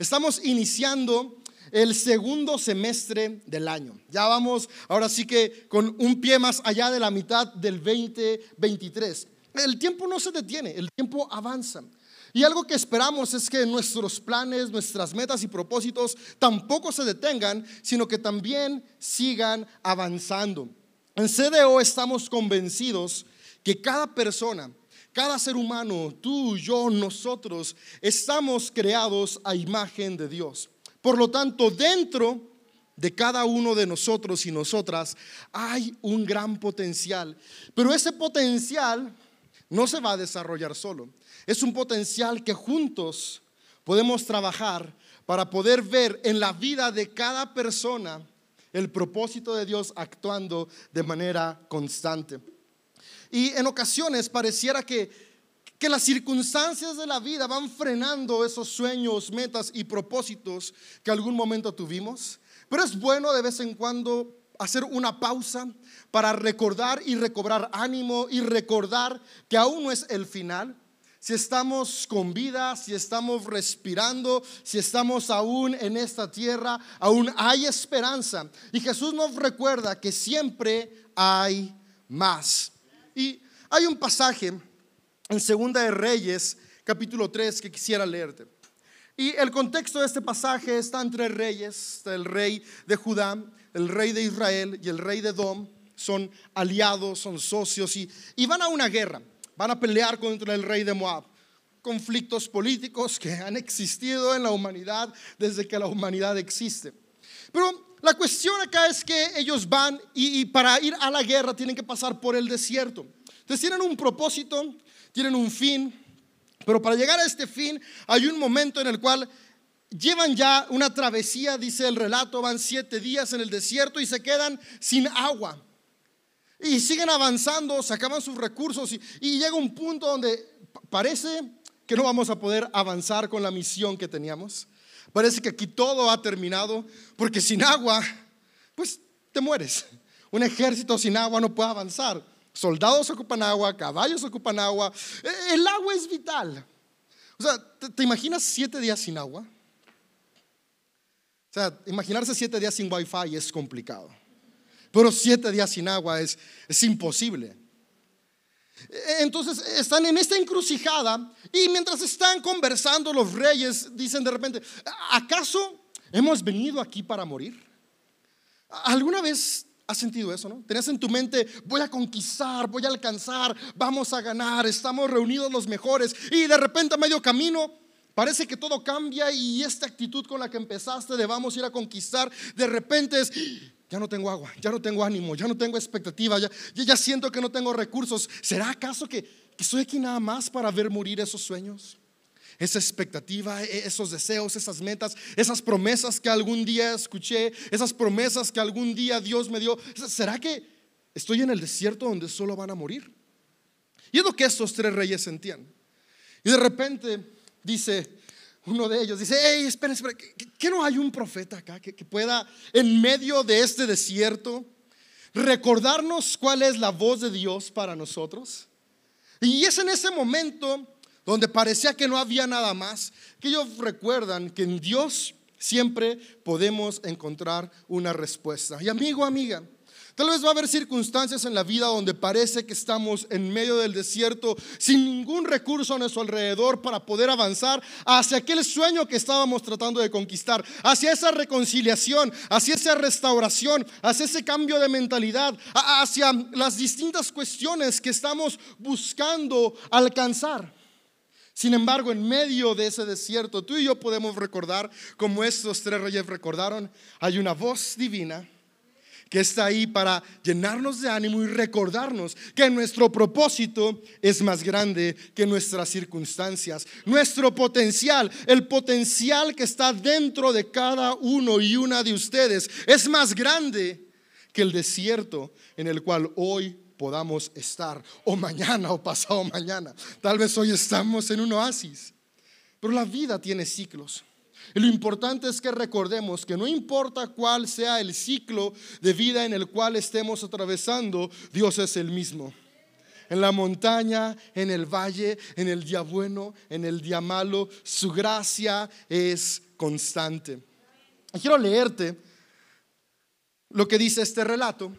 Estamos iniciando el segundo semestre del año. Ya vamos, ahora sí que con un pie más allá de la mitad del 2023. El tiempo no se detiene, el tiempo avanza. Y algo que esperamos es que nuestros planes, nuestras metas y propósitos tampoco se detengan, sino que también sigan avanzando. En CDO estamos convencidos que cada persona, cada ser humano, tú, yo, nosotros, estamos creados a imagen de Dios. Por lo tanto, dentro de cada uno de nosotros y nosotras hay un gran potencial. Pero ese potencial no se va a desarrollar solo. Es un potencial que juntos podemos trabajar para poder ver en la vida de cada persona el propósito de Dios actuando de manera constante. Y en ocasiones pareciera que que las circunstancias de la vida van frenando esos sueños, metas y propósitos que algún momento tuvimos. Pero es bueno de vez en cuando hacer una pausa para recordar y recobrar ánimo y recordar que aún no es el final. Si estamos con vida, si estamos respirando, si estamos aún en esta tierra, aún hay esperanza. Y Jesús nos recuerda que siempre hay más. Y hay un pasaje en Segunda de Reyes, capítulo 3, que quisiera leerte. Y el contexto de este pasaje está entre reyes, el rey de Judá, el rey de Israel y el rey de Dom, son aliados, son socios y van a una guerra, van a pelear contra el rey de Moab. Conflictos políticos que han existido en la humanidad desde que la humanidad existe. Pero la cuestión acá es que ellos van y, para ir a la guerra tienen que pasar por el desierto. Entonces tienen un propósito, tienen un fin, pero para llegar a este fin hay un momento en el cual llevan ya una travesía, dice el relato, van siete días en el desierto y se quedan sin agua. Y siguen avanzando, sacaban sus recursos y llega un punto donde parece que no vamos a poder avanzar con la misión que teníamos. Parece que aquí todo ha terminado, porque sin agua, pues te mueres. Un ejército sin agua no puede avanzar. Soldados ocupan agua, caballos ocupan agua. E, el agua es vital. O sea, ¿te, imaginas siete días sin agua? O sea, imaginarse siete días sin wifi es complicado. Pero siete días sin agua es, es imposible. Entonces están en esta encrucijada y mientras están conversando los reyes dicen de repente, ¿acaso hemos venido aquí para morir? ¿Alguna vez ¿Has sentido eso, no? Tenías en tu mente, voy a conquistar, voy a alcanzar, vamos a ganar, estamos reunidos los mejores. Y de repente a medio camino parece que todo cambia y esta actitud con la que empezaste de vamos a ir a conquistar, de repente es, ya no tengo agua, ya no tengo ánimo, ya no tengo expectativa, ya, ya siento que no tengo recursos. ¿Será acaso que, que estoy aquí nada más para ver morir esos sueños? esa expectativa, e-, esos deseos, esas metas, esas promesas que algún día escuché, esas promesas que algún día Dios me dio. ¿Será que estoy en el desierto donde solo van a morir? Y es lo que estos tres reyes sentían. Y de repente dice uno de ellos, dice, hey, espera, espera, ¿qué, no hay un profeta acá que, que pueda en medio de este desierto recordarnos cuál es la voz de Dios para nosotros? Y es en ese momento donde parecía que no había nada más, que ellos recuerdan que en Dios siempre podemos encontrar una respuesta. Y amigo, amiga, Tal vez va a haber circunstancias en la vida donde parece que estamos en medio del desierto sin ningún recurso a nuestro alrededor para poder avanzar hacia aquel sueño que estábamos tratando de conquistar, hacia esa reconciliación, hacia esa restauración, hacia ese cambio de mentalidad, hacia las distintas cuestiones que estamos buscando alcanzar. Sin embargo, en medio de ese desierto, tú y yo podemos recordar, como estos tres reyes recordaron, hay una voz divina que está ahí para llenarnos de ánimo y recordarnos que nuestro propósito es más grande que nuestras circunstancias. Nuestro potencial, el potencial que está dentro de cada uno y una de ustedes, es más grande que el desierto en el cual hoy podamos estar, o mañana o pasado mañana. Tal vez hoy estamos en un oasis, pero la vida tiene ciclos. Y lo importante es que recordemos que no importa cuál sea el ciclo de vida en el cual estemos atravesando, Dios es el mismo. En la montaña, en el valle, en el día bueno, en el día malo, su gracia es constante. quiero leerte lo que dice este relato.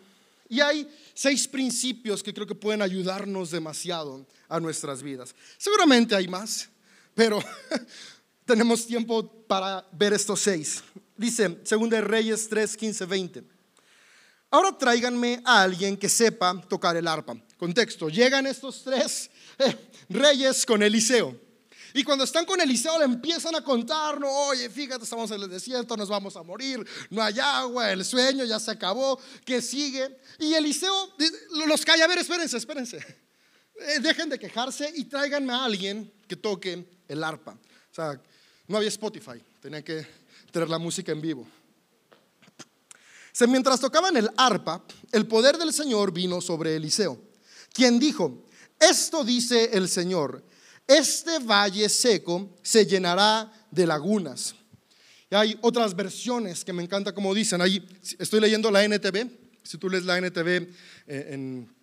Y hay seis principios que creo que pueden ayudarnos demasiado a nuestras vidas. Seguramente hay más, pero tenemos tiempo para ver estos seis. Dice, según de Reyes 3, 15, 20. Ahora tráiganme a alguien que sepa tocar el arpa. Contexto, llegan estos tres eh, reyes con Eliseo. Y cuando están con Eliseo le empiezan a contar, no, oye, fíjate, estamos en el desierto, nos vamos a morir, no hay agua, el sueño ya se acabó, ¿qué sigue? Y Eliseo los calla, a ver, espérense, espérense. Eh, dejen de quejarse y tráiganme a alguien que toque el arpa. O sea, no había Spotify, tenía que tener la música en vivo. mientras tocaban el arpa, el poder del Señor vino sobre Eliseo quien dijo, esto dice el Señor, este valle seco se llenará de lagunas. Y hay otras versiones que me encanta como dicen. Ahí estoy leyendo la NTV. Si tú lees la NTV eh, en,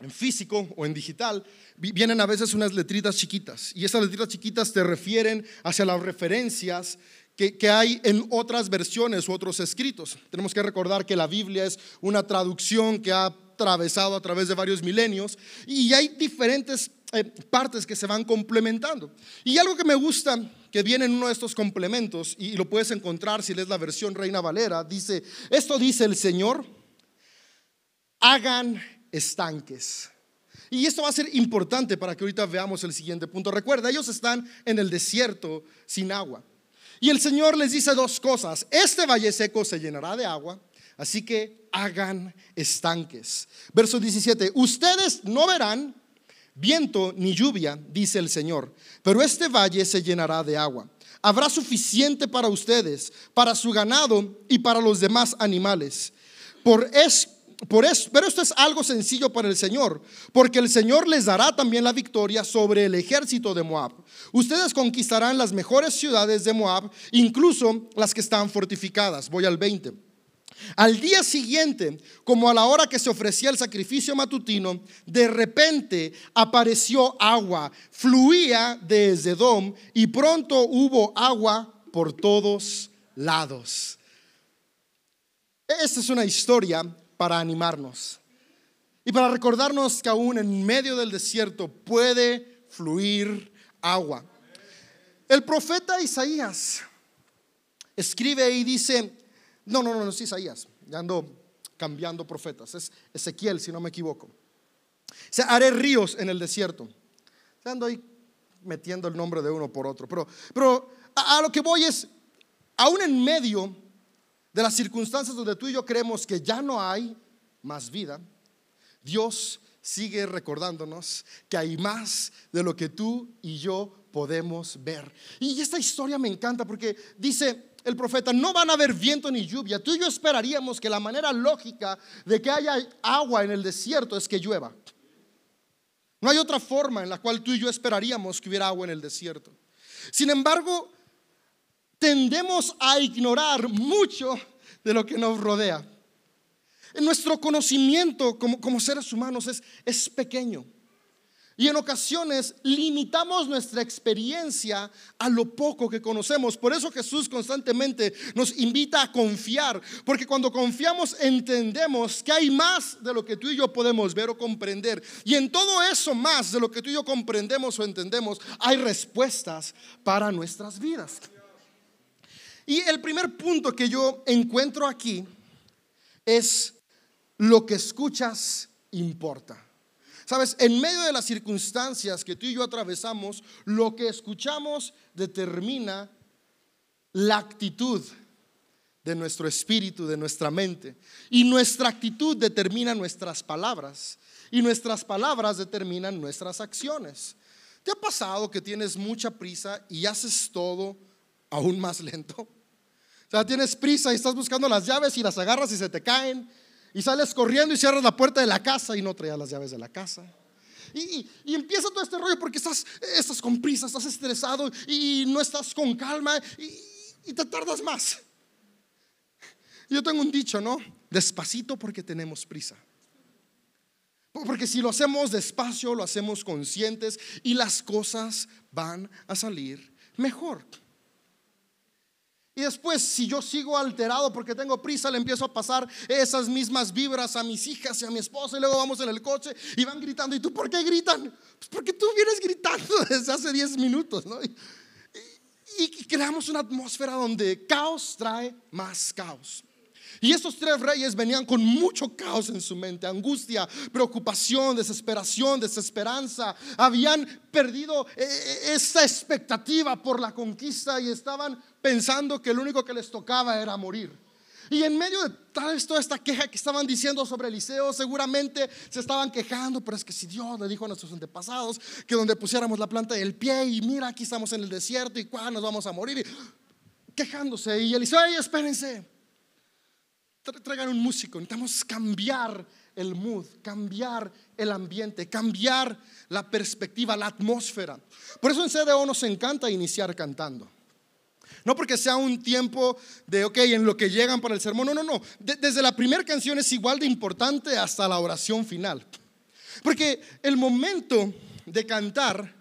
en físico o en digital, vienen a veces unas letritas chiquitas. Y esas letritas chiquitas te refieren hacia las referencias que, que, hay en otras versiones u otros escritos. Tenemos que recordar que la Biblia es una traducción que ha atravesado a través de varios milenios y hay diferentes eh, partes que se van complementando. Y algo que me gusta que viene en uno de estos complementos, y lo puedes encontrar si lees la versión Reina Valera, dice, esto dice el Señor, hagan estanques. Y esto va a ser importante para que ahorita veamos el siguiente punto. Recuerda, ellos están en el desierto sin agua. Y el Señor les dice dos cosas. Este valle seco se llenará de agua Así que hagan estanques. Verso 17, ustedes no verán viento ni lluvia, dice el Señor, pero este valle se llenará de agua. Habrá suficiente para ustedes, para su ganado y para los demás animales. Por es, por eso, pero esto es algo sencillo para el Señor, porque el Señor les dará también la victoria sobre el ejército de Moab. Ustedes conquistarán las mejores ciudades de Moab, incluso las que están fortificadas. Voy al 20. Al día siguiente, como a la hora que se ofrecía el sacrificio matutino, de repente apareció agua, fluía desde Dom y pronto hubo agua por todos lados. Esta es una historia para animarnos y para recordarnos que aún en medio del desierto puede fluir agua. El profeta Isaías escribe y dice, no, no, no, no es Isaías. Ya ando cambiando profetas. Es Ezequiel, si no me equivoco. Se haré ríos en el desierto. Ya ando ahí metiendo el nombre de uno por otro. Pero, pero a, a lo que voy es, aún en medio de las circunstancias donde tú y yo creemos que ya no hay más vida, Dios sigue recordándonos que hay más de lo que tú y yo podemos ver. Y esta historia me encanta porque dice, el profeta, no van a haber viento ni lluvia. Tú y yo esperaríamos que la manera lógica de que haya agua en el desierto es que llueva. No hay otra forma en la cual tú y yo esperaríamos que hubiera agua en el desierto. Sin embargo, tendemos a ignorar mucho de lo que nos rodea. Nuestro conocimiento como, como seres humanos es, es pequeño. Y en ocasiones limitamos nuestra experiencia a lo poco que conocemos. Por eso Jesús constantemente nos invita a confiar, porque cuando confiamos entendemos que hay más de lo que tú y yo podemos ver o comprender. Y en todo eso más de lo que tú y yo comprendemos o entendemos, hay respuestas para nuestras vidas. Y el primer punto que yo encuentro aquí es lo que escuchas importa. Sabes, en medio de las circunstancias que tú y yo atravesamos, lo que escuchamos determina la actitud de nuestro espíritu, de nuestra mente. Y nuestra actitud determina nuestras palabras. Y nuestras palabras determinan nuestras acciones. ¿Te ha pasado que tienes mucha prisa y haces todo aún más lento? O sea, tienes prisa y estás buscando las llaves y las agarras y se te caen y sales corriendo y cierras la puerta de la casa y no traías las llaves de la casa. Y, empieza todo este rollo porque estás, estás con prisa, estás estresado y no estás con calma y, te tardas más. Yo tengo un dicho, ¿no? Despacito porque tenemos prisa. Porque si lo hacemos despacio, lo hacemos conscientes y las cosas van a salir mejor. Y después, si yo sigo alterado porque tengo prisa, le empiezo a pasar esas mismas vibras a mis hijas y a mi esposa. Y luego vamos en el coche y van gritando. ¿Y tú por qué gritan? Pues porque tú vienes gritando desde hace 10 minutos, ¿no? Y, y creamos una atmósfera donde caos trae más caos. Y estos tres reyes venían con mucho caos en su mente, angustia, preocupación, desesperación, desesperanza. Habían perdido eh, eh, esa expectativa por la conquista y estaban pensando que lo único que les tocaba era morir. Y en medio de tal toda esta queja que estaban diciendo sobre Eliseo, seguramente se estaban quejando, pero es que si Dios le dijo a nuestros antepasados que donde pusiéramos la planta del pie y mira, aquí estamos en el desierto y cuándo nos vamos a morir, quejándose. Y Eliseo, espérense, traigan un músico, necesitamos cambiar el mood, cambiar el ambiente, cambiar la perspectiva, la atmósfera. Por eso en CDO nos encanta iniciar cantando. No porque sea un tiempo de, ok, en lo que llegan para el sermón, no, no, no. desde la primera canción es igual de importante hasta la oración final. Porque el momento de cantar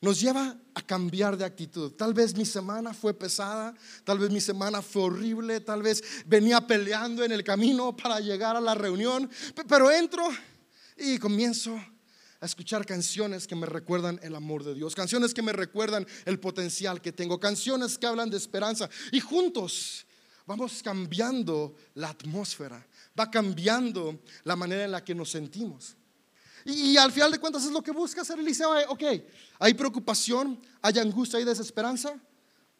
nos lleva a cambiar de actitud. Tal vez mi semana fue pesada, tal vez mi semana fue horrible, tal vez venía peleando en el camino para llegar a la reunión, pero entro y comienzo a escuchar canciones que me recuerdan el amor de Dios, canciones que me recuerdan el potencial que tengo, canciones que hablan de esperanza y juntos vamos cambiando la atmósfera, va cambiando la manera en la que nos sentimos. Y, al final de cuentas es lo que busca hacer Eliseo. Eh, ok, hay preocupación, hay angustia, hay desesperanza.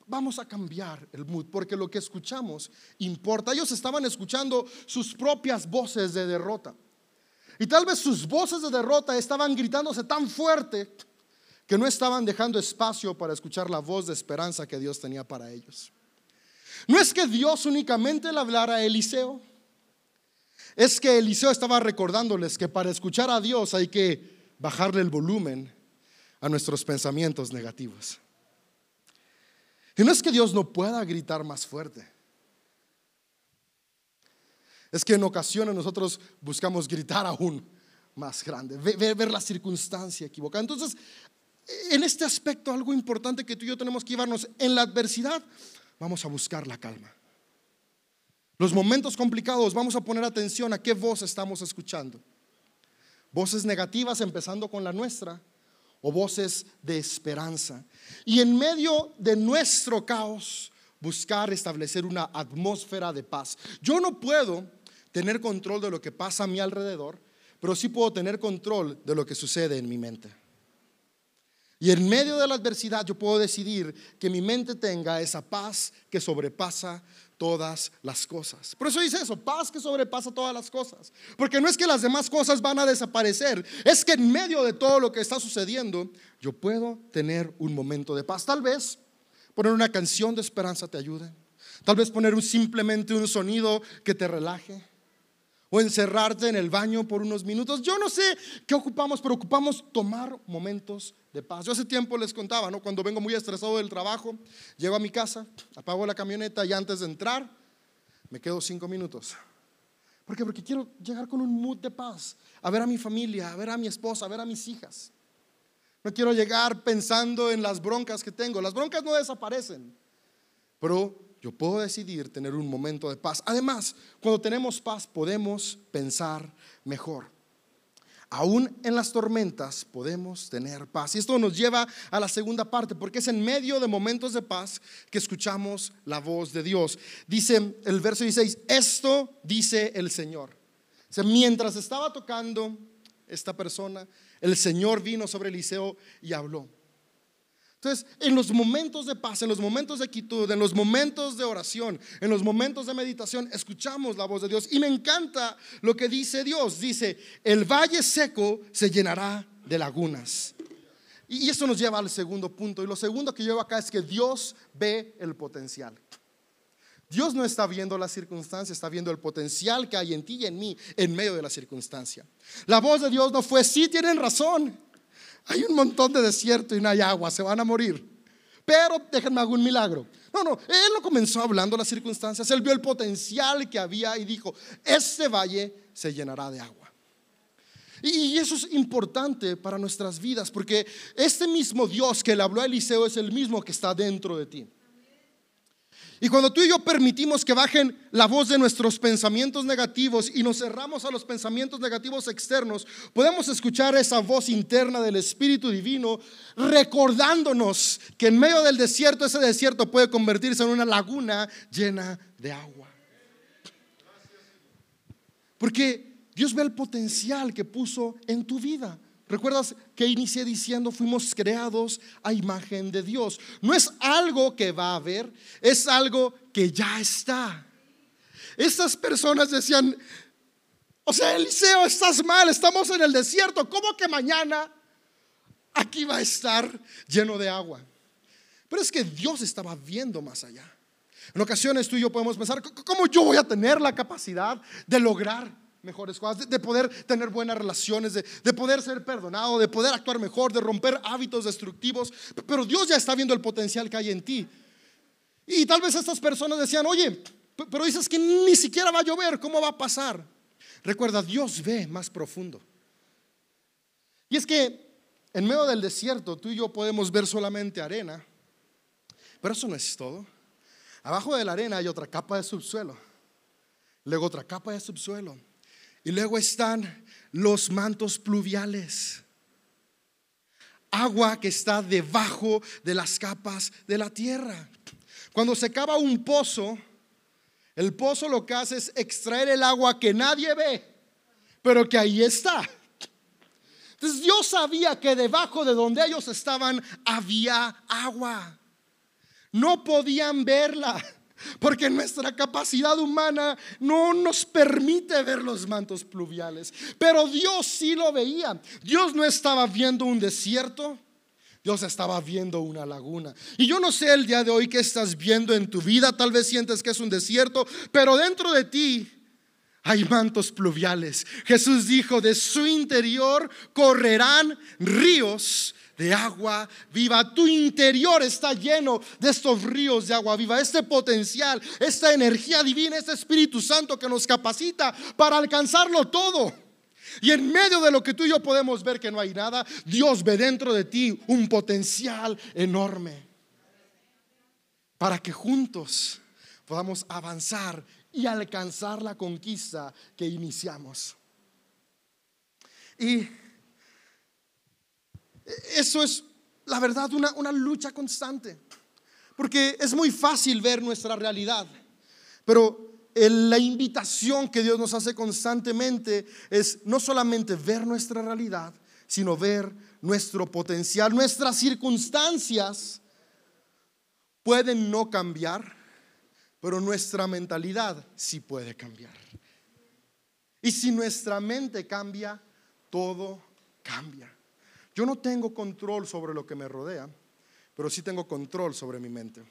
Vamos a cambiar el mood porque lo que escuchamos importa. Ellos estaban escuchando sus propias voces de derrota. Y tal vez sus voces de derrota estaban gritándose tan fuerte que no estaban dejando espacio para escuchar la voz de esperanza que Dios tenía para ellos. No es que Dios únicamente le hablara a Eliseo es que Eliseo estaba recordándoles que para escuchar a Dios hay que bajarle el volumen a nuestros pensamientos negativos. Y no es que Dios no pueda gritar más fuerte. Es que en ocasiones nosotros buscamos gritar aún más grande, ver, la circunstancia equivocada. Entonces, en este aspecto, algo importante que tú y yo tenemos que llevarnos en la adversidad, vamos a buscar la calma. Los momentos complicados, vamos a poner atención a qué voz estamos escuchando. Voces negativas empezando con la nuestra o voces de esperanza. Y en medio de nuestro caos, buscar establecer una atmósfera de paz. Yo no puedo tener control de lo que pasa a mi alrededor, pero sí puedo tener control de lo que sucede en mi mente. Y en medio de la adversidad yo puedo decidir que mi mente tenga esa paz que sobrepasa todas las cosas. Por eso dice eso, paz que sobrepasa todas las cosas. Porque no es que las demás cosas van a desaparecer, es que en medio de todo lo que está sucediendo, yo puedo tener un momento de paz. Tal vez poner una canción de esperanza te ayude. Tal vez poner un, simplemente un sonido que te relaje o encerrarte en el baño por unos minutos. Yo no sé qué ocupamos, pero ocupamos tomar momentos de paz. Yo hace tiempo les contaba, ¿no? Cuando vengo muy estresado del trabajo, llego a mi casa, apago la camioneta y antes de entrar me quedo cinco minutos. ¿Por? Porque quiero llegar con un mood de paz, a ver a mi familia, a ver a mi esposa, a ver a mis hijas. No quiero llegar pensando en las broncas que tengo. Las broncas no desaparecen, pero yo puedo decidir tener un momento de paz. Además, cuando tenemos paz podemos pensar mejor. Aún en las tormentas podemos tener paz. Y esto nos lleva a la segunda parte, porque es en medio de momentos de paz que escuchamos la voz de Dios. Dice el verso 16, esto dice el Señor. mientras estaba tocando esta persona, el Señor vino sobre Eliseo y habló. Entonces, en los momentos de paz, en los momentos de quietud, en los momentos de oración, en los momentos de meditación, escuchamos la voz de Dios. Y me encanta lo que dice Dios. Dice, el valle seco se llenará de lagunas. Y eso nos lleva al segundo punto. Y lo segundo que llevo acá es que Dios ve el potencial. Dios no está viendo la circunstancia, está viendo el potencial que hay en ti y en mí en medio de la circunstancia. La voz de Dios no fue, sí tienen razón, hay un montón de desierto y no hay agua, se van a morir. Pero déjenme hago un milagro. No, no, él no comenzó hablando las circunstancias, él vio el potencial que había y dijo, este valle se llenará de agua. Y eso es importante para nuestras vidas, porque este mismo Dios que le habló a Eliseo es el mismo que está dentro de ti. Y cuando tú y yo permitimos que bajen la voz de nuestros pensamientos negativos y nos cerramos a los pensamientos negativos externos, podemos escuchar esa voz interna del Espíritu Divino recordándonos que en medio del desierto, ese desierto puede convertirse en una laguna llena de agua. Porque Dios ve el potencial que puso en tu vida. ¿Recuerdas que inicié diciendo fuimos creados a imagen de Dios? No es algo que va a haber, es algo que ya está. Estas personas decían, o sea, Eliseo, estás mal, estamos en el desierto, ¿cómo que mañana aquí va a estar lleno de agua? Pero es que Dios estaba viendo más allá. En ocasiones tú y yo podemos pensar, ¿cómo yo voy a tener la capacidad de lograr mejores cosas, de, poder tener buenas relaciones, de, de, poder ser perdonado, de poder actuar mejor, de romper hábitos destructivos. Pero Dios ya está viendo el potencial que hay en ti. Y tal vez estas personas decían, oye, pero dices que ni siquiera va a llover, ¿cómo va a pasar? Recuerda, Dios ve más profundo. Y es que en medio del desierto tú y yo podemos ver solamente arena, pero eso no es todo. Abajo de la arena hay otra capa de subsuelo, luego otra capa de subsuelo y luego están los mantos pluviales. Agua que está debajo de las capas de la tierra. Cuando se cava un pozo, el pozo lo que hace es extraer el agua que nadie ve, pero que ahí está. Entonces Dios sabía que debajo de donde ellos estaban había agua. No podían verla porque nuestra capacidad humana no nos permite ver los mantos pluviales. Pero Dios sí lo veía. Dios no estaba viendo un desierto. Dios estaba viendo una laguna. Y yo no sé el día de hoy qué estás viendo en tu vida. Tal vez sientes que es un desierto. Pero dentro de ti hay mantos pluviales. Jesús dijo, de su interior correrán ríos de agua viva. Tu interior está lleno de estos ríos de agua viva, este potencial, esta energía divina, este Espíritu Santo que nos capacita para alcanzarlo todo. Y en medio de lo que tú y yo podemos ver que no hay nada, Dios ve dentro de ti un potencial enorme para que juntos podamos avanzar y alcanzar la conquista que iniciamos. Y eso es, la verdad, una, una lucha constante. Porque es muy fácil ver nuestra realidad. Pero la invitación que Dios nos hace constantemente es no solamente ver nuestra realidad, sino ver nuestro potencial. Nuestras circunstancias pueden no cambiar, pero nuestra mentalidad sí puede cambiar. Y si nuestra mente cambia, todo cambia. Yo no tengo control sobre lo que me rodea, pero sí tengo control sobre mi mente.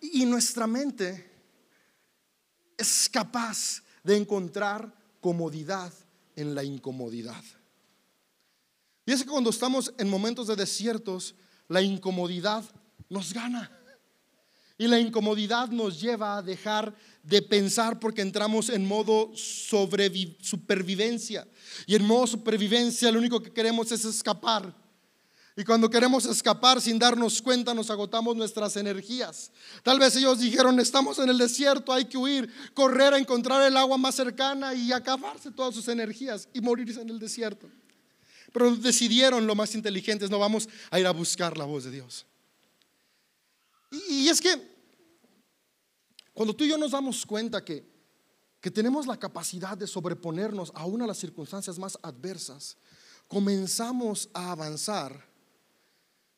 Y nuestra mente es capaz de encontrar comodidad en la incomodidad. Y es que cuando estamos en momentos de desiertos, la incomodidad nos gana. Y la incomodidad nos lleva a dejar de pensar porque entramos en modo supervivencia. Y en modo supervivencia lo único que queremos es escapar. Y cuando queremos escapar sin darnos cuenta nos agotamos nuestras energías. Tal vez ellos dijeron, estamos en el desierto, hay que huir, correr a encontrar el agua más cercana y acabarse todas sus energías y morirse en el desierto. Pero decidieron lo más inteligentes, no vamos a ir a buscar la voz de Dios. Y es que cuando tú y yo nos damos cuenta que, que tenemos la capacidad de sobreponernos a una de las circunstancias más adversas, comenzamos a avanzar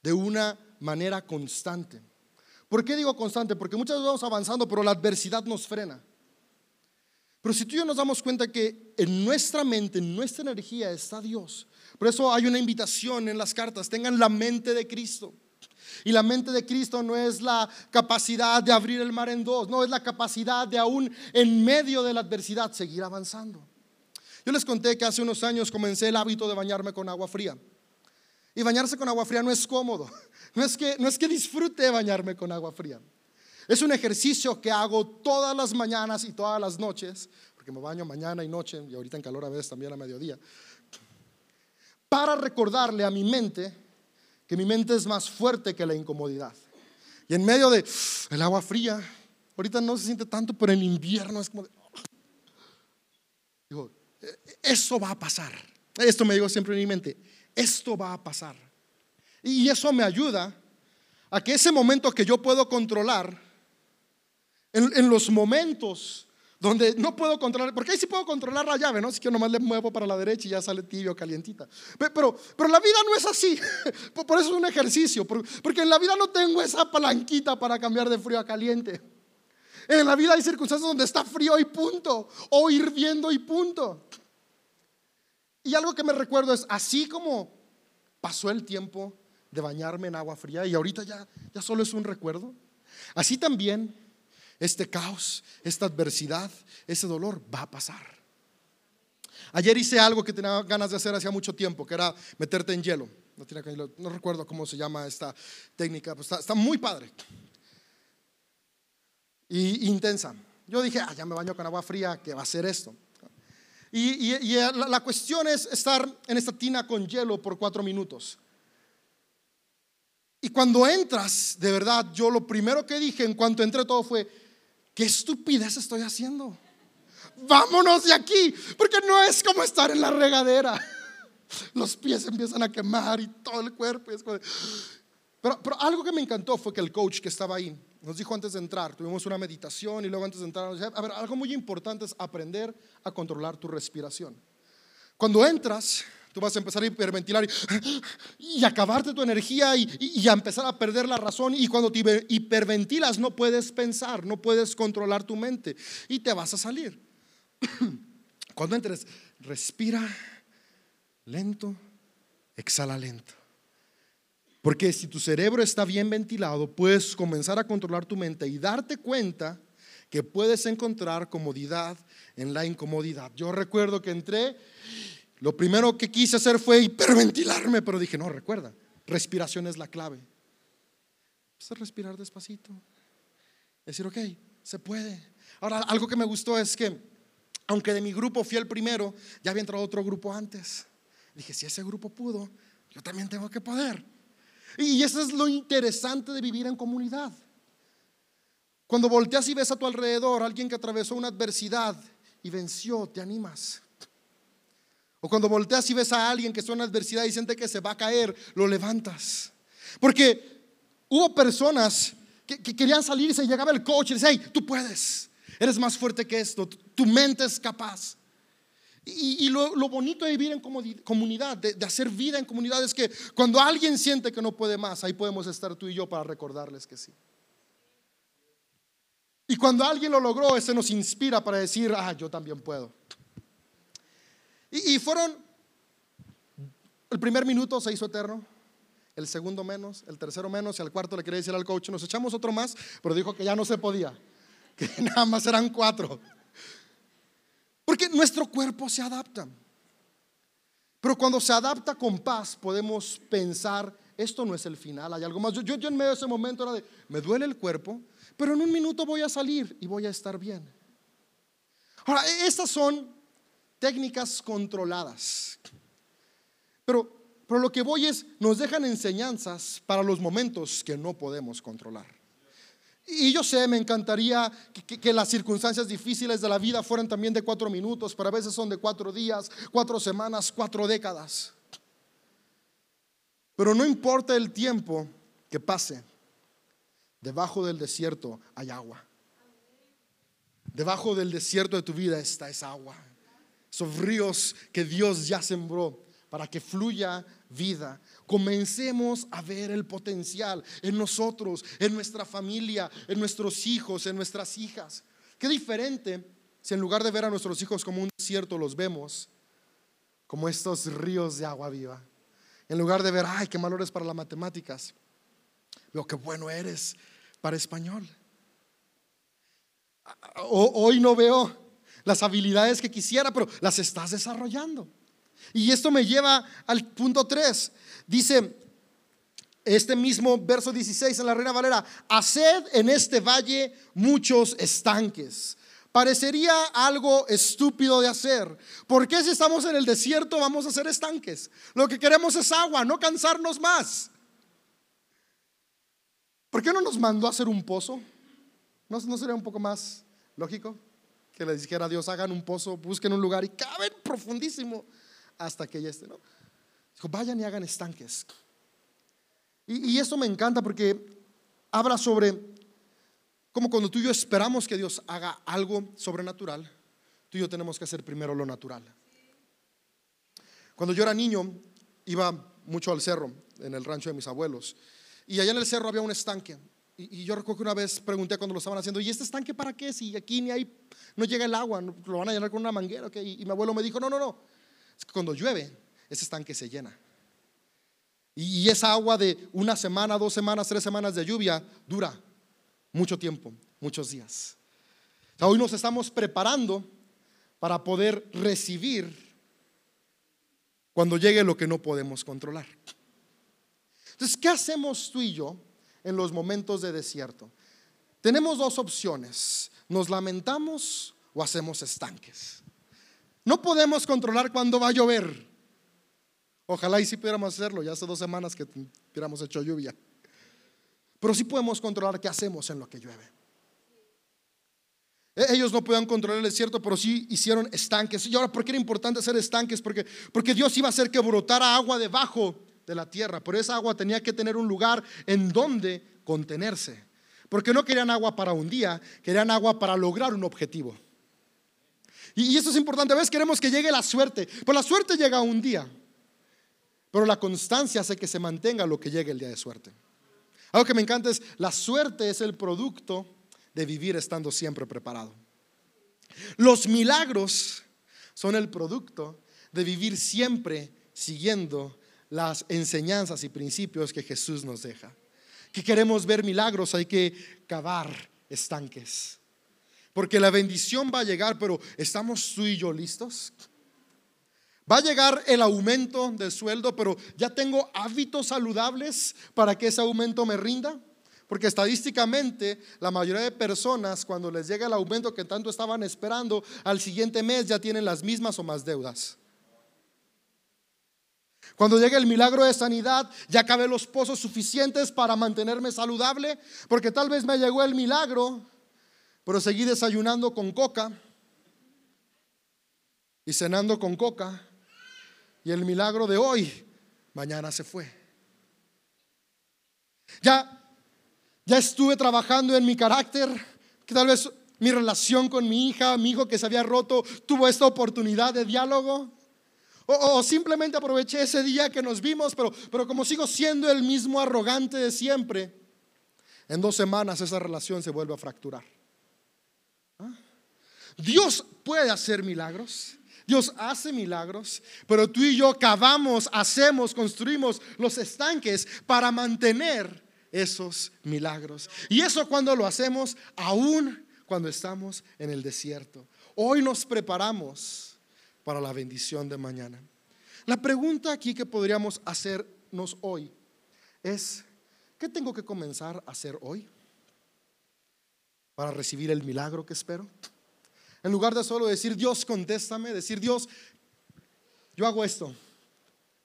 de una manera constante. ¿Por qué digo constante? Porque muchas veces vamos avanzando, pero la adversidad nos frena. Pero si tú y yo nos damos cuenta que en nuestra mente, en nuestra energía está Dios. Por eso hay una invitación en las cartas, tengan la mente de Cristo. Y la mente de Cristo no es la capacidad de abrir el mar en dos, no es la capacidad de aún en medio de la adversidad seguir avanzando. Yo les conté que hace unos años comencé el hábito de bañarme con agua fría. Y bañarse con agua fría no es cómodo, no es que, no es que disfrute bañarme con agua fría. Es un ejercicio que hago todas las mañanas y todas las noches, porque me baño mañana y noche, y ahorita en calor a veces también a mediodía, para recordarle a mi mente que mi mente es más fuerte que la incomodidad. Y en medio de el agua fría, ahorita no se siente tanto, pero en invierno es como de, digo, eso va a pasar. Esto me digo siempre en mi mente, esto va a pasar. Y eso me ayuda a que ese momento que yo puedo controlar, en, los momentos donde no puedo controlar, porque ahí sí puedo controlar la llave, ¿no? Así que nomás le muevo para la derecha y ya sale tibio, calientita. Pero, pero la vida no es así. Por eso es un ejercicio, porque en la vida no tengo esa palanquita para cambiar de frío a caliente. En la vida hay circunstancias donde está frío y punto, o hirviendo y punto. Y algo que me recuerdo es, así como pasó el tiempo de bañarme en agua fría y ahorita ya, ya solo es un recuerdo, así también este caos, esta adversidad, ese dolor va a pasar. Ayer hice algo que tenía ganas de hacer hacía mucho tiempo, que era meterte en hielo. No, recuerdo cómo se llama esta técnica, pero está, muy padre. Y intensa. Yo dije, ah, ya me baño con agua fría, ¿qué va a ser esto? Y, la, cuestión es estar en esta tina con hielo por cuatro minutos. Y cuando entras, de verdad, yo lo primero que dije en cuanto entré todo fue, ¿qué estupidez estoy haciendo? Vámonos de aquí, porque no es como estar en la regadera. Los pies empiezan a quemar y todo el cuerpo. Pero, pero algo que me encantó fue que el coach que estaba ahí nos dijo antes de entrar, tuvimos una meditación y luego antes de entrar, nos dijo, a ver, algo muy importante es aprender a controlar tu respiración. Cuando entras, tú vas a empezar a hiperventilar y, acabarte tu energía y, y, a empezar a perder la razón. Y cuando te hiperventilas no puedes pensar, no puedes controlar tu mente y te vas a salir. Cuando entres, respira lento, exhala lento. Porque si tu cerebro está bien ventilado, puedes comenzar a controlar tu mente y darte cuenta que puedes encontrar comodidad en la incomodidad. Yo recuerdo que entré, lo primero que quise hacer fue hiperventilarme, pero dije, no, recuerda, respiración es la clave. A respirar despacito. Decir, ok, se puede. Ahora, algo que me gustó es que, aunque de mi grupo fui el primero, ya había entrado otro grupo antes. Dije, si ese grupo pudo, yo también tengo que poder. Y eso es lo interesante de vivir en comunidad. Cuando volteas y ves a tu alrededor alguien que atravesó una adversidad y venció, te animas. O cuando volteas y ves a alguien que está en adversidad y siente que se va a caer, lo levantas. Porque hubo personas que, querían salir y llegaba el coach y decía, hey, tú puedes, eres más fuerte que esto, tu mente es capaz. Y, lo, bonito de vivir en comunidad, de, hacer vida en comunidad, es que cuando alguien siente que no puede más, ahí podemos estar tú y yo para recordarles que sí. Y cuando alguien lo logró, ese nos inspira para decir, ah, yo también puedo. Y, fueron, el primer minuto se hizo eterno, el segundo menos, el tercero menos, y al cuarto le quería decir al coach, nos echamos otro más, pero dijo que ya no se podía, que nada más eran cuatro. Porque nuestro cuerpo se adapta. Pero cuando se adapta con paz, podemos pensar, esto no es el final, hay algo más. Yo, en medio de ese momento era de, me duele el cuerpo, pero en un minuto voy a salir y voy a estar bien. Ahora, e, estas son técnicas controladas. Pero, pero lo que voy es, nos dejan enseñanzas para los momentos que no podemos controlar. Y yo sé, me encantaría que, las circunstancias difíciles de la vida fueran también de cuatro minutos, pero a veces son de cuatro días, cuatro semanas, cuatro décadas. Pero no importa el tiempo que pase, debajo del desierto hay agua. Debajo del desierto de tu vida está esa agua. Esos ríos que Dios ya sembró para que fluya vida. Comencemos a ver el potencial en nosotros, en nuestra familia, en nuestros hijos, en nuestras hijas. Qué diferente si en lugar de ver a nuestros hijos como un desierto, los vemos como estos ríos de agua viva. En lugar de ver, ay, qué malo eres para las matemáticas, veo qué bueno eres para español. Hoy no veo las habilidades que quisiera, pero las estás desarrollando. Y esto me lleva al punto 3. Dice este mismo verso 16 en la Reina Valera, haced en este valle muchos estanques. Parecería algo estúpido de hacer. ¿Por qué si estamos en el desierto vamos a hacer estanques? Lo que queremos es agua, no cansarnos más. ¿Por qué no nos mandó a hacer un pozo? ¿No, ¿No sería un poco más lógico? Que les dijera a Dios, hagan un pozo, busquen un lugar y caben profundísimo hasta que ya esté, ¿no? Dijo, vayan y hagan estanques. Y, y esto me encanta porque habla sobre cómo cuando tú y yo esperamos que Dios haga algo sobrenatural, tú y yo tenemos que hacer primero lo natural. Cuando yo era niño, iba mucho al cerro, en el rancho de mis abuelos, y allá en el cerro había un estanque. Y, yo recuerdo que una vez pregunté cuando lo estaban haciendo, ¿y este estanque para qué? Si aquí ni hay, no llega el agua, lo van a llenar con una manguera. Y, mi abuelo me dijo, no, no, no, es que cuando llueve, ese estanque se llena. Y, y esa agua de una semana, dos semanas, tres semanas de lluvia dura mucho tiempo, muchos días. hoy nos estamos preparando para poder recibir cuando llegue lo que no podemos controlar. Entonces, ¿qué hacemos tú y yo en los momentos de desierto? Tenemos dos opciones. Nos lamentamos o hacemos estanques. No podemos controlar cuándo va a llover. Ojalá y si pudiéramos hacerlo. Ya hace dos semanas que hubiéramos hecho lluvia. Pero sí podemos controlar qué hacemos en lo que llueve. E-, ellos no podían controlar el desierto, pero sí hicieron estanques. Y ahora, ¿por qué era importante hacer estanques? Porque, porque Dios iba a hacer que brotara agua debajo de la tierra. Pero esa agua tenía que tener un lugar en donde contenerse. Porque no querían agua para un día, querían agua para lograr un objetivo. Y, eso es importante. A veces queremos que llegue la suerte, pero la suerte llega un día. Pero la constancia hace que se mantenga lo que llegue el día de suerte. Algo que me encanta es, la suerte es el producto de vivir estando siempre preparado. Los milagros son el producto de vivir siempre siguiendo las enseñanzas y principios que Jesús nos deja. Que queremos ver milagros, hay que cavar estanques. Porque la bendición va a llegar, pero ¿estamos tú y yo listos? Va a llegar el aumento del sueldo, pero ya tengo hábitos saludables para que ese aumento me rinda. Porque estadísticamente la mayoría de personas cuando les llega el aumento que tanto estaban esperando, al siguiente mes ya tienen las mismas o más deudas. Cuando llega el milagro de sanidad, ya cabe los pozos suficientes para mantenerme saludable, porque tal vez me llegó el milagro, pero seguí desayunando con coca y cenando con coca, y el milagro de hoy, mañana se fue. Ya ya estuve trabajando en mi carácter, que tal vez mi relación con mi hija, mi hijo que se había roto, tuvo esta oportunidad de diálogo. O, simplemente aproveché ese día que nos vimos, pero, pero como sigo siendo el mismo arrogante de siempre, en dos semanas esa relación se vuelve a fracturar. ¿Ah? Dios puede hacer milagros. Dios hace milagros, pero tú y yo cavamos, hacemos, construimos los estanques para mantener esos milagros. Y eso cuando lo hacemos, aún cuando estamos en el desierto. Hoy nos preparamos para la bendición de mañana. La pregunta aquí que podríamos hacernos hoy es, ¿qué tengo que comenzar a hacer hoy para recibir el milagro que espero? En lugar de solo decir, Dios, contéstame, decir, Dios, yo hago esto,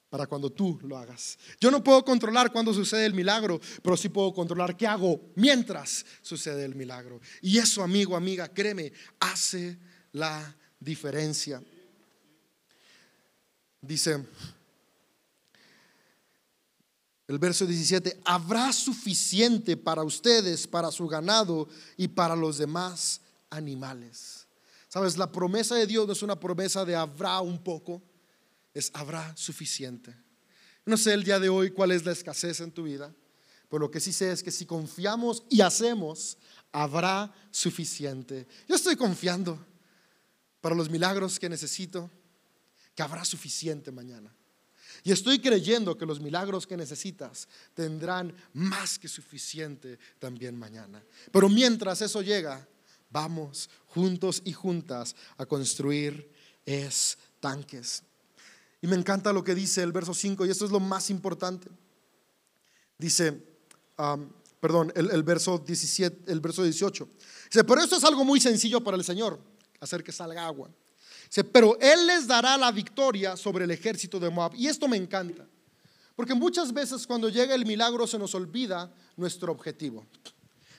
para cuando tú lo hagas. Yo no puedo controlar cuando sucede el milagro, pero sí puedo controlar qué hago mientras sucede el milagro. Y eso, amigo, amiga, créeme, hace la diferencia. Dice el verso 17, habrá suficiente para ustedes, para su ganado y para los demás animales. Sabes, la promesa de Dios no es una promesa de habrá un poco es habrá suficiente. No sé el día de hoy cuál es la escasez en tu vida, pero lo que sí sé es que si confiamos y hacemos, habrá suficiente. Yo estoy confiando para los milagros que necesito, que habrá suficiente mañana. Y estoy creyendo que los milagros que necesitas tendrán más que suficiente también mañana. Pero mientras eso llega, vamos juntos y juntas a construir estanques. Y me encanta lo que dice el verso 5, y esto es lo más importante. Dice, perdón, el, verso 17, el verso 18. Dice, pero esto es algo muy sencillo para el Señor, hacer que salga agua. Pero Él les dará la victoria sobre el ejército de Moab. Y esto me encanta, Porque muchas veces cuando llega el milagro se nos olvida nuestro objetivo.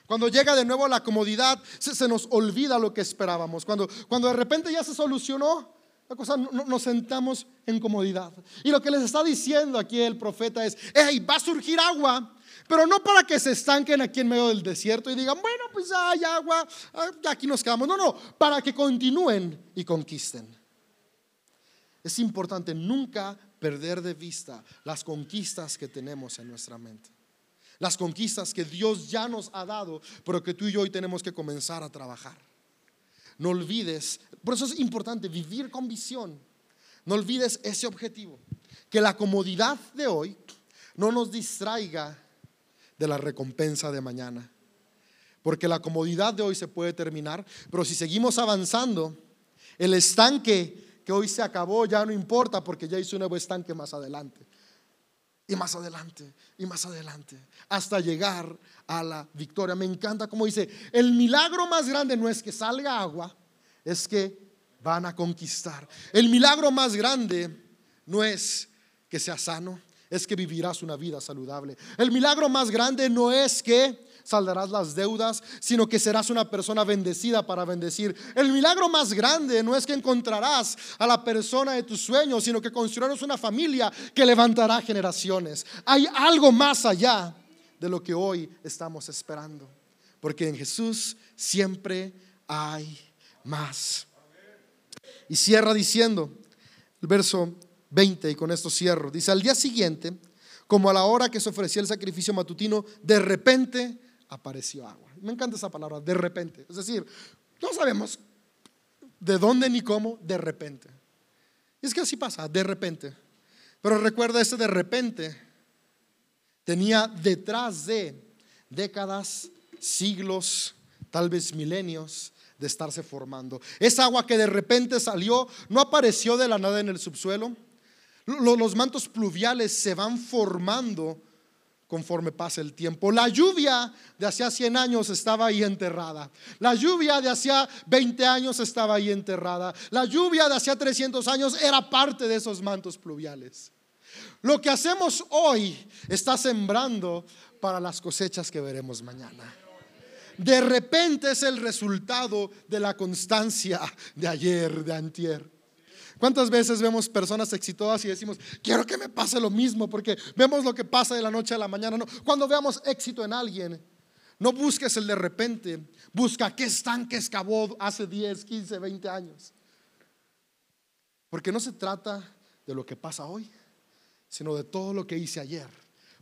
Cuando llega de nuevo la comodidad, se, nos olvida lo que esperábamos. Cuando, cuando de repente ya se solucionó, la cosa nos sentamos en comodidad. Y lo que les está diciendo aquí el profeta es, hey, va a surgir agua, pero no para que se estanquen aquí en medio del desierto y digan, bueno, pues hay agua, ah, aquí nos quedamos. No, no, para que continúen y conquisten. Es importante nunca perder de vista las conquistas que tenemos en nuestra mente las conquistas que Dios ya nos ha dado, pero que tú y yo hoy tenemos que comenzar a trabajar. No olvides, por eso es importante vivir con visión. No olvides ese objetivo, que la comodidad de hoy no nos distraiga de la recompensa de mañana. Porque la comodidad de hoy se puede terminar, pero si seguimos avanzando, el estanque que hoy se acabó ya no importa porque ya hice un nuevo estanque más adelante y más adelante y más adelante hasta llegar a la victoria. Me encanta como dice, el milagro más grande no es que salga agua, es que van a conquistar. El milagro más grande no es que sea sano, es que vivirás una vida saludable. El milagro más grande no es que saldarás las deudas, sino que serás una persona bendecida para bendecir. El milagro más grande no es que encontrarás a la persona de tus sueños, sino que construirás una familia que levantará generaciones. Hay algo más allá de lo que hoy estamos esperando, porque en Jesús siempre hay más. Y cierra diciendo, el verso 20, y con esto cierro, dice, al día siguiente, como a la hora que se ofrecía el sacrificio matutino, de repente apareció agua. Me encanta esa palabra, de repente. Es decir, no sabemos de dónde ni cómo, de repente. Y es que así pasa, de repente. Pero recuerda, ese de repente tenía detrás de décadas, siglos, tal vez milenios de estarse formando. Esa agua que de repente salió no apareció de la nada en el subsuelo. Los mantos pluviales se van formando conforme pasa el tiempo. La lluvia de hacía 100 años estaba ahí enterrada. La lluvia de hacía 20 años estaba ahí enterrada. La lluvia de hacía 300 años era parte de esos mantos pluviales. Lo que hacemos hoy está sembrando para las cosechas que veremos mañana. De repente es el resultado de la constancia de ayer, de antier. ¿Cuántas veces vemos personas exitosas y decimos, quiero que me pase lo mismo? Porque vemos lo que pasa de la noche a la mañana. No, cuando veamos éxito en alguien, no busques el de repente, busca qué estanque excavó hace 10, 15, 20 años. Porque no se trata de lo que pasa hoy, sino de todo lo que hice ayer.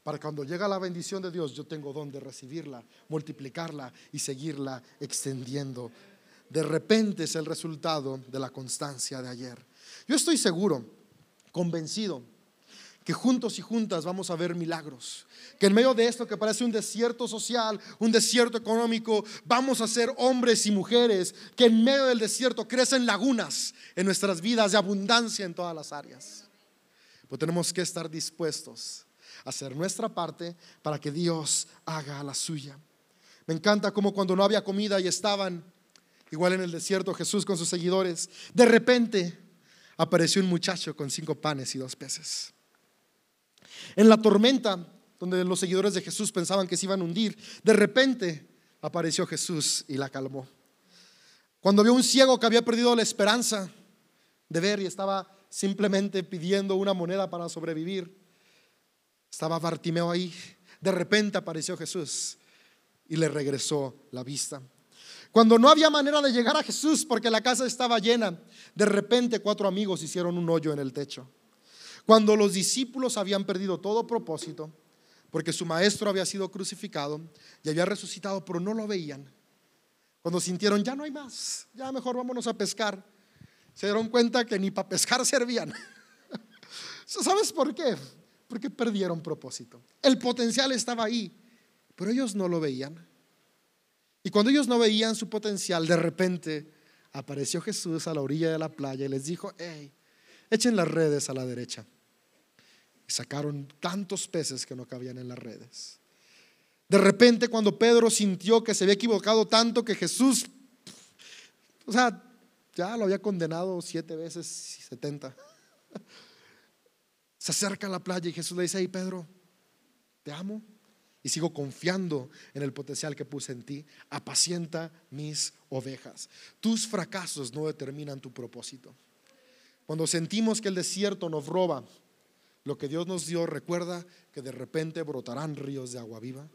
Para cuando llega la bendición de Dios, yo tengo donde recibirla, multiplicarla y seguirla extendiendo. De repente es el resultado de la constancia de ayer. Yo estoy seguro, convencido, que juntos y juntas vamos a ver milagros. Que en medio de esto que parece un desierto social, un desierto económico, vamos a ser hombres y mujeres que en medio del desierto crecen lagunas en nuestras vidas de abundancia en todas las áreas. Pero tenemos que estar dispuestos a hacer nuestra parte para que Dios haga la suya. Me encanta como cuando no había comida y estaban igual en el desierto Jesús con sus seguidores, de repente apareció un muchacho con cinco panes y dos peces. En la tormenta, donde los seguidores de Jesús pensaban que se iban a hundir, de repente apareció Jesús y la calmó. Cuando vio un ciego que había perdido la esperanza de ver y estaba simplemente pidiendo una moneda para sobrevivir, estaba Bartimeo ahí. De repente apareció Jesús y le regresó la vista. Cuando no había manera de llegar a Jesús porque la casa estaba llena, de repente cuatro amigos hicieron un hoyo en el techo. Cuando los discípulos habían perdido todo propósito, porque su maestro había sido crucificado y había resucitado, pero no lo veían. Cuando sintieron, ya no hay más, ya mejor vámonos a pescar, se dieron cuenta que ni para pescar servían. ¿Sabes por qué? Porque perdieron propósito. El potencial estaba ahí, pero ellos no lo veían. Y cuando ellos no veían su potencial, de repente apareció Jesús a la orilla de la playa y les dijo, hey, echen las redes a la derecha. Y sacaron tantos peces que no cabían en las redes. De repente cuando Pedro sintió que se había equivocado tanto que Jesús, o sea, ya lo había condenado siete veces, setenta. Se acerca a la playa y Jesús le dice, hey Pedro, te amo y sigo confiando en el potencial que puse en ti. Apacienta mis ovejas. Tus fracasos no determinan tu propósito. Cuando sentimos que el desierto nos roba lo que Dios nos dio, recuerda que de repente brotarán ríos de agua viva